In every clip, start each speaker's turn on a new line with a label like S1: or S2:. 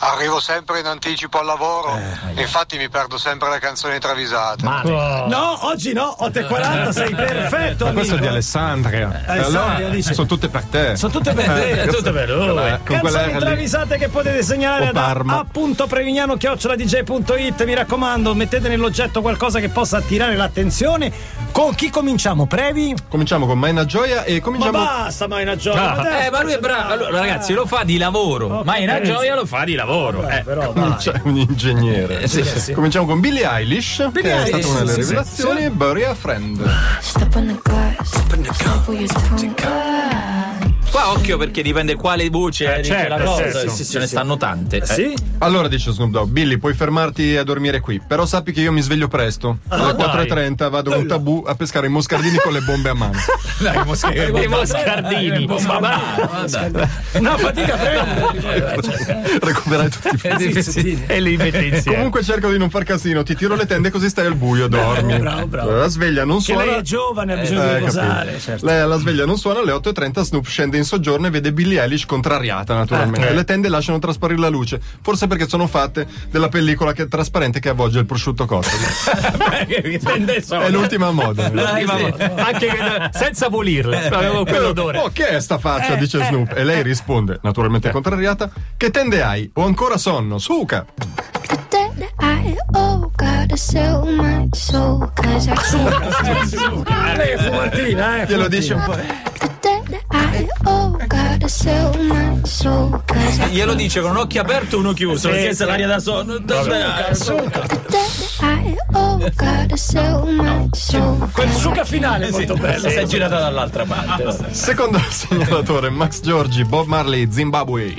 S1: Arrivo sempre in anticipo al lavoro,
S2: Eh,
S1: infatti mi perdo sempre le canzoni travisate.
S3: No, oggi no, 8.40 sei perfetto.
S2: Ma questo è di
S3: amico.
S2: Alessandria.
S3: Eh, Alessandria, dice.
S2: sono tutte per te.
S3: Sono tutte per te.
S2: Eh,
S3: tutte per lui.
S2: eh,
S3: Canzoni
S2: quell'aria lì.
S3: travisate che potete segnalare da
S2: Parma.
S3: appunto prevignano dj.it. Mi raccomando, mettete nell'oggetto qualcosa che possa attirare l'attenzione. Con chi cominciamo? Previ?
S2: Cominciamo con Maina Gioia e
S3: Ma
S2: cominciamo.
S3: basta, ma una gioia.
S4: Ah, eh, ma lui è bravo. Allora, ragazzi, lo fa di lavoro. ma in gioia lo fa di lavoro. Eh.
S3: Però,
S2: C'è un ingegnere.
S4: Eh, sì, sì.
S2: Cominciamo con Billie Eilish,
S3: Billie
S2: che è
S3: Eilish,
S2: stata una delle
S3: sì, sì,
S2: rivelazioni, e Bury a Friend.
S5: Step on the gas. Sample your tongue.
S4: Qua occhio perché dipende quale voce dice
S3: certo,
S4: la cosa.
S3: certo.
S4: Sì, sì, ce ne stanno tante. Eh.
S3: Sì?
S2: Allora dice Snoop Dogg, Billy, puoi fermarti a dormire qui, però sappi che io mi sveglio presto. Alle 4.30 vado con tabù a pescare i moscardini con le bombe a mano.
S4: Dai, mosche-
S3: I
S4: moscardini.
S3: Una fatica prendere.
S2: Recuperare tutti i pezzi.
S4: E li mette insieme.
S2: Comunque cerco di non far casino, ti tiro le tende così stai al buio, dormi.
S3: bravo, bravo.
S2: La sveglia non
S3: Che
S2: suona.
S3: lei è giovane, ha bisogno
S2: Eh,
S3: di riposare. Certo.
S2: Lei- la sveglia non suona, alle 8.30 Snoop scende in soggiorno e vede Billie Eilish contrariata naturalmente.
S3: Eh.
S2: Le tende lasciano trasparire la luce, forse perché sono fatte della pellicola che è trasparente che avvolge il prosciutto cotto. È l'ultima moda.
S4: L'ultima moda.
S6: Anche che- senza pulirle, avevo quell'odore.
S2: Oh, che è sta faccia? dice Snoop. E lei risponde, naturalmente contrariata: Che tende hai? Ho ancora sonno, suca!
S5: I oh gotta sell my soul cause I can't.
S3: Lei è fumantina, eh.
S2: Glielo dice un po'.
S4: Glielo dice con un occhio aperto e uno chiuso. perché se l'aria da sonno.
S5: That I oh gotta sell my soul.
S3: Quel suca finale è molto bello.
S4: Si è girata dall'altra parte.
S2: Secondo segnalatore Max Giorgi, Bob Marley, Zimbabwe.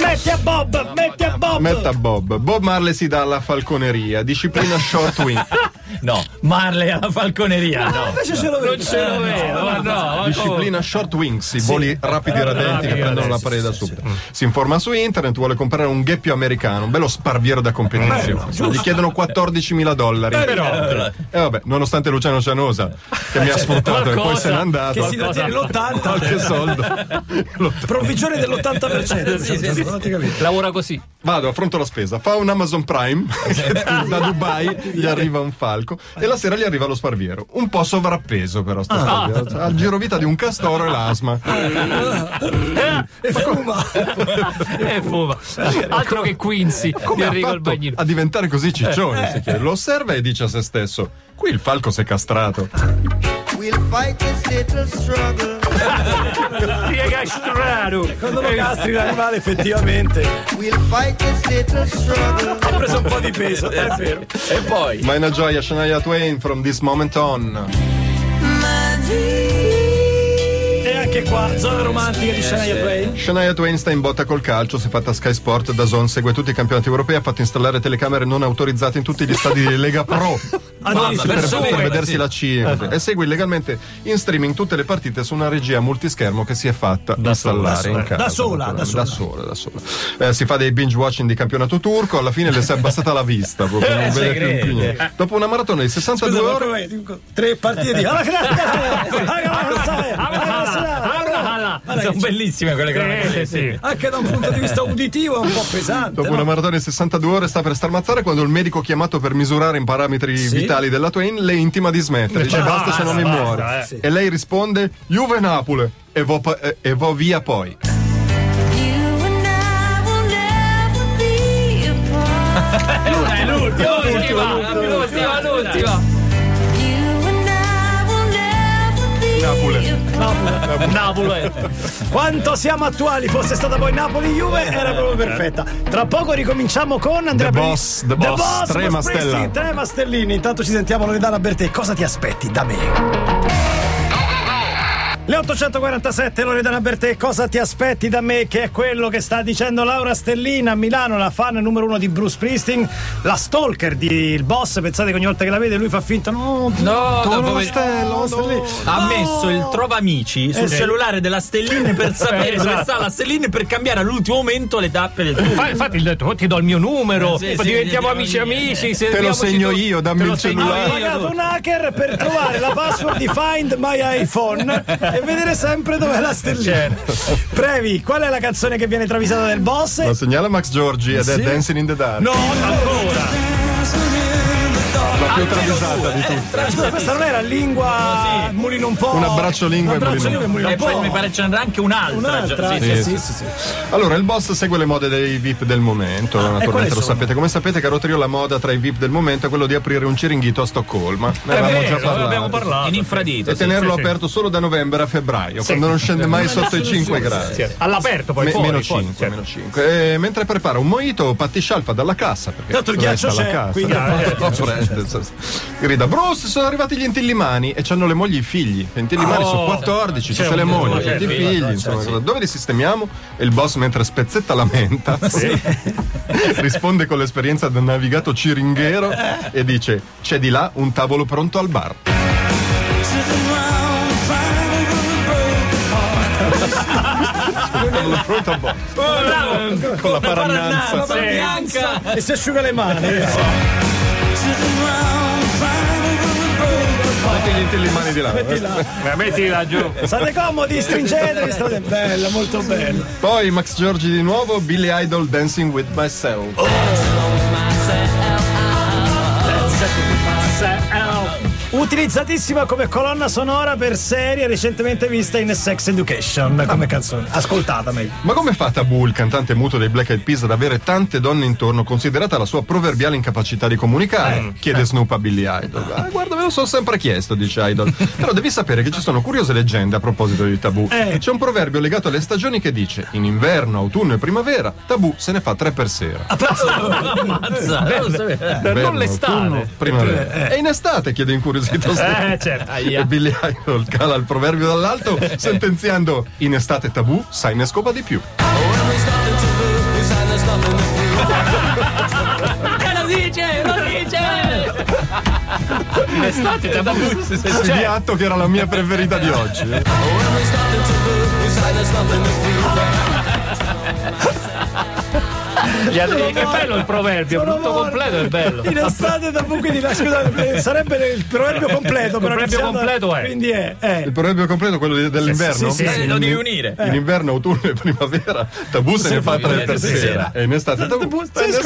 S3: Metti a Bob, metti a Bob.
S2: Metta Bob. Bob Marley si dà alla falconeria, disciplina short wing.
S4: No, Marley alla falconeria. No.
S3: invece ce lo vedo.
S4: Ce lo vedo, ma no. ma?
S2: Disciplina short wings, i voli rapidi e radenti che prendono la preda subito. Si informa su internet, vuole comprare un gheppio americano, un bello sparviero da competizione. Gli chiedono 14.000 dollari.
S4: Però,
S2: E vabbè, nonostante Luciano Cianosa, che mi ha sfruttato e poi se n'è andato.
S3: Che si trattiene l'80.
S2: Qualche soldo.
S3: Provvigione dell'80%. Non ti capisco.
S6: Lavora così.
S2: Vado, affronto la spesa. Fa un Amazon Prime da Dubai, gli arriva un falco e la sera gli arriva lo sparviero. Un po' sovrappeso, però. Sto sparviero. Ha il girovita di un castoro e l'asma.
S3: E fuma.
S6: E fuma. Altro che Quincy.
S2: Come
S6: Enrico il bagnino.
S2: a diventare così ciccione? si chiede. Lo osserva e dice a se stesso: Qui il falco si è castrato.
S6: Piega strano.
S3: Quando lo castri l'animale effettivamente ha preso un po' di peso, è vero.
S4: E poi.
S2: Ma è una gioia, Shania Twain, from this moment on.
S3: E anche qua, zona romantica di Shania Twain.
S2: Shania Twain sta in botta col calcio, si è fatta Sky Sport, da Zone segue tutti i campionati europei, ha fatto installare telecamere non autorizzate in tutti gli stadi di Lega Pro.
S3: Ah, no, per
S2: per, vedersi la C e segue illegalmente in streaming tutte le partite su una regia multischermo che si è fatta installare in casa.
S3: Da sola, da
S2: da sola, da sola. Eh, si fa dei binge watching di campionato turco, alla fine le si è abbassata la vista, proprio, non vede più, più niente. Dopo una maratona di 62
S3: Scusa,
S2: ore
S3: come, tre partite di.
S4: Sono bellissime quelle cronache.
S6: Eh, sì.
S3: Anche da un punto di vista uditivo è un po' pesante.
S2: Dopo
S3: no?
S2: una maratona di 62 ore sta per starmazzare quando il medico chiamato per misurare i parametri
S3: Sì.
S2: vitali della Twain le intima di smettere. Dice basta, se no mi muore.
S6: eh.
S3: Sì.
S2: E lei risponde Juve Napoli e vo, e- vo via poi.
S4: È l'ultima, l'ultima, l'ultima, l'ultima.
S2: Napoli.
S6: Napoli.
S3: Quanto siamo attuali, fosse stata poi Napoli-Juve, era proprio perfetta. Tra poco ricominciamo con Andrea
S2: The Boss, The Boss, tre
S3: Bruce
S2: Mastella.
S3: Springsteen, Tre Mastellini. Intanto ci sentiamo Loredana Bertè. Cosa ti aspetti da me? Le 847 Loredana Bertè, cosa ti aspetti da me? Che è quello che sta dicendo Laura Stellina a Milano, la fan numero uno di Bruce Springsteen, la stalker di Il Boss. Pensate che ogni volta che la vede lui fa finta, no,
S4: No,
S3: no, Stella, Stellina.
S4: Ha
S3: No.
S4: messo il trova amici sul
S3: sì.
S4: cellulare della Stellin per sapere
S6: Esatto.
S4: dove sta la Stellin per cambiare all'ultimo momento le tappe del tuo.
S6: Fa- Infatti, ho detto, "Oh, ti do il mio numero,
S4: Sì,
S6: poi
S4: sì,
S6: diventiamo
S4: sì,
S6: amici
S4: sì.
S6: amici.
S2: Te lo segno
S6: tu-
S2: io, dammi il cellulare.
S3: Ha
S6: io.
S3: pagato un hacker per trovare la password di Find My iPhone e vedere sempre dov'è la stellina. Previ, qual è la canzone che viene travisata del boss?
S2: Lo segnala Max Giorgi ed è
S3: Sì.
S2: Dancing in the Dark.
S3: No, ancora.
S2: La più travisata di tutte.
S3: Scusa, questa non era lingua mulino un po'.
S2: Un abbraccio lingua
S3: Un
S2: e
S3: abbraccio
S2: mulino.
S3: lingua e mulino
S4: E
S3: un po'.
S4: poi mi pare ce n'era anche un'altra.
S3: Un'altra?
S4: già, sì,
S3: Sì,
S4: sì.
S3: sì, sì, sì.
S2: Allora, il boss segue le mode dei VIP del momento,
S3: quali
S2: naturalmente lo sapete. Come sapete, caro trio, la moda tra i VIP del momento è quello di aprire un ciringhito a Stoccolma. Ne avevamo già
S6: vero,
S2: parlato.
S6: abbiamo parlato.
S4: In infradito.
S2: E
S4: sì.
S2: tenerlo
S6: sì, sì.
S2: aperto solo da novembre a febbraio, quando non scende mai sotto i 5 gradi.
S6: Sì, All'aperto poi
S2: meno
S6: fuori,
S2: 5,
S6: certo.
S2: meno 5. E mentre prepara un mojito, Patti Scialfa dalla cassa. Perché
S3: Tanto il ghiaccio c'è,
S2: cassa.
S3: quindi
S6: Ah,
S2: No, grida Bruce sono arrivati gli intillimani e c'hanno le mogli e i figli. Gli intillimani
S6: Oh,
S2: sono 14
S6: c'è
S2: tutte le mogli
S6: c'è
S2: tutti i figli insomma, dove li sistemiamo? E il boss mentre spezzetta la menta risponde con l'esperienza del navigato ciringhero e dice c'è di là un tavolo pronto al bar. Un tavolo pronto al bar. Con la paragnanza
S4: Sì. bianca.
S3: E si asciuga le mani.
S2: Metti gli intillimani di là.
S6: Metti laggiù.
S3: State comodi, stringetevi, state bella, molto bella.
S2: poi Max Giorgi di nuovo Billy Idol Dancing with Myself
S3: Utilizzatissima come colonna sonora per serie recentemente vista in Sex Education come canzone. Ascoltata meglio.
S2: Ma come fa Tabù, il cantante muto dei Black Eyed Peas, ad avere tante donne intorno, considerata la sua proverbiale incapacità di comunicare? Chiede Snoop a Billy Idol. Ah, guarda, me lo sono sempre chiesto, dice Idol. Però devi sapere che ci sono curiose leggende a proposito di Tabù.
S3: Eh.
S2: C'è un proverbio legato alle stagioni che dice: in inverno, autunno e primavera, Tabù se ne fa tre per sera.
S4: Ammazza.
S2: Inverno,
S6: non l'estate.
S2: autunno, primavera. E in estate chiede incuriosito Snoop.
S6: Eh, certo.
S2: E Billy Idol cala il proverbio dall'alto sentenziando in estate tabù sai ne scopa di più.
S4: Lo dice, lo dice.
S6: In estate tabù.
S2: Si di atto che era la mia preferita di oggi. eh.
S6: Gli altri- È bello il proverbio,
S3: Sono
S6: brutto
S3: morto.
S6: completo è bello.
S3: In estate da buchi di scusate, sarebbe il proverbio completo, però
S6: proverbio
S3: iniziato-
S6: completo è.
S3: Quindi è, è.
S2: Il proverbio completo, quello di- dell'inverno?
S3: sì, sì,
S4: Eh, lo devi unire.
S2: In inverno, autunno e primavera, tabù se ne fa tre per
S4: sì, sì.
S2: sera. E in estate tabù. Sai ne
S3: sì,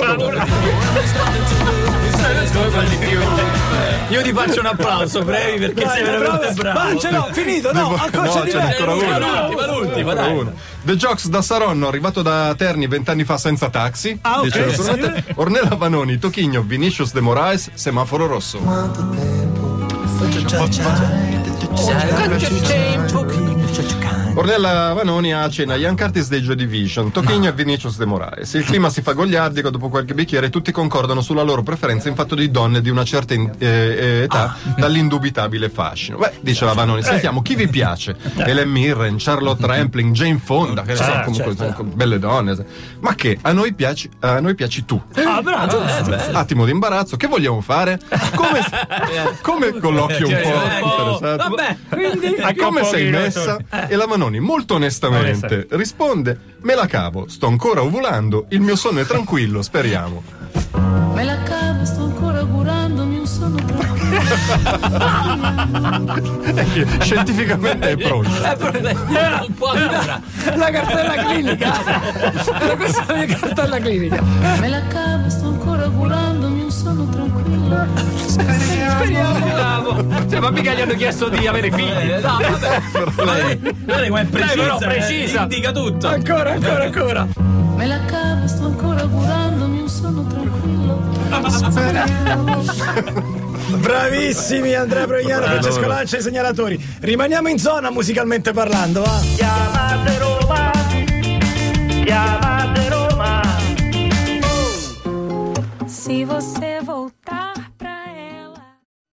S4: Io ti faccio un applauso, brevi, perché
S3: Dai,
S4: sei veramente
S3: bravo. Ma ce l'ho, finito, no, ancora
S2: No,
S3: c'è
S2: ancora uno.
S4: L'ultima, l'ultima,
S2: Ancora
S4: dai.
S2: uno. The Jokes da Saronno, arrivato da Terni vent'anni fa senza taxi.
S3: Ah, ok,
S2: naturalmente. Ornella Vanoni, Tochigno, Vinicius de Moraes, semaforo rosso. Ornella Vanoni a cena Young Curtis dei Joy Division, Tochigno e Vinicius de Moraes. Il clima si fa gogliardico dopo qualche bicchiere tutti concordano sulla loro preferenza in fatto di donne di una certa in- eh, eh, età dall'indubitabile fascino. Beh, dice la Vanoni, sentiamo chi vi piace? Helen Mirren, Charlotte Rampling, Jane Fonda, che ne so,
S6: Ah,
S2: comunque sono belle donne. Ma che a noi piaci, a noi piaci tu.
S3: Ah, bravo, giusto.
S2: Attimo di imbarazzo, che vogliamo fare? Come, come con l'occhio un po' interessato?
S4: Vabbè,
S3: Quindi,
S2: Come sei messa? E la Manoni, molto onestamente, risponde: Me la cavo, sto ancora ovulando, il mio sonno è tranquillo, speriamo.
S7: Ancora augurandomi un sonno tranquillo.
S2: Scientificamente è pronta.
S4: eh, però un po' ancora.
S3: la cartella clinica. Era questa la mia cartella clinica.
S7: Me la cavo, sto ancora augurandomi un sonno tranquillo.
S6: Bravo. Cioè, ma mica gli hanno chiesto di avere figli.
S4: Eh, No, vabbè. Guarda come è precisa.
S6: però
S4: eh,
S6: precisa.
S4: Indica tutto.
S3: Ancora, ancora, ancora.
S7: Me la cavo, sto ancora augurandomi un sonno tranquillo.
S3: Bravissimi Andrea Provignano, Francesco Lancia e i segnalatori. Rimaniamo in zona musicalmente parlando, va.
S8: Chiamate Roma, chiamate Roma.
S5: Si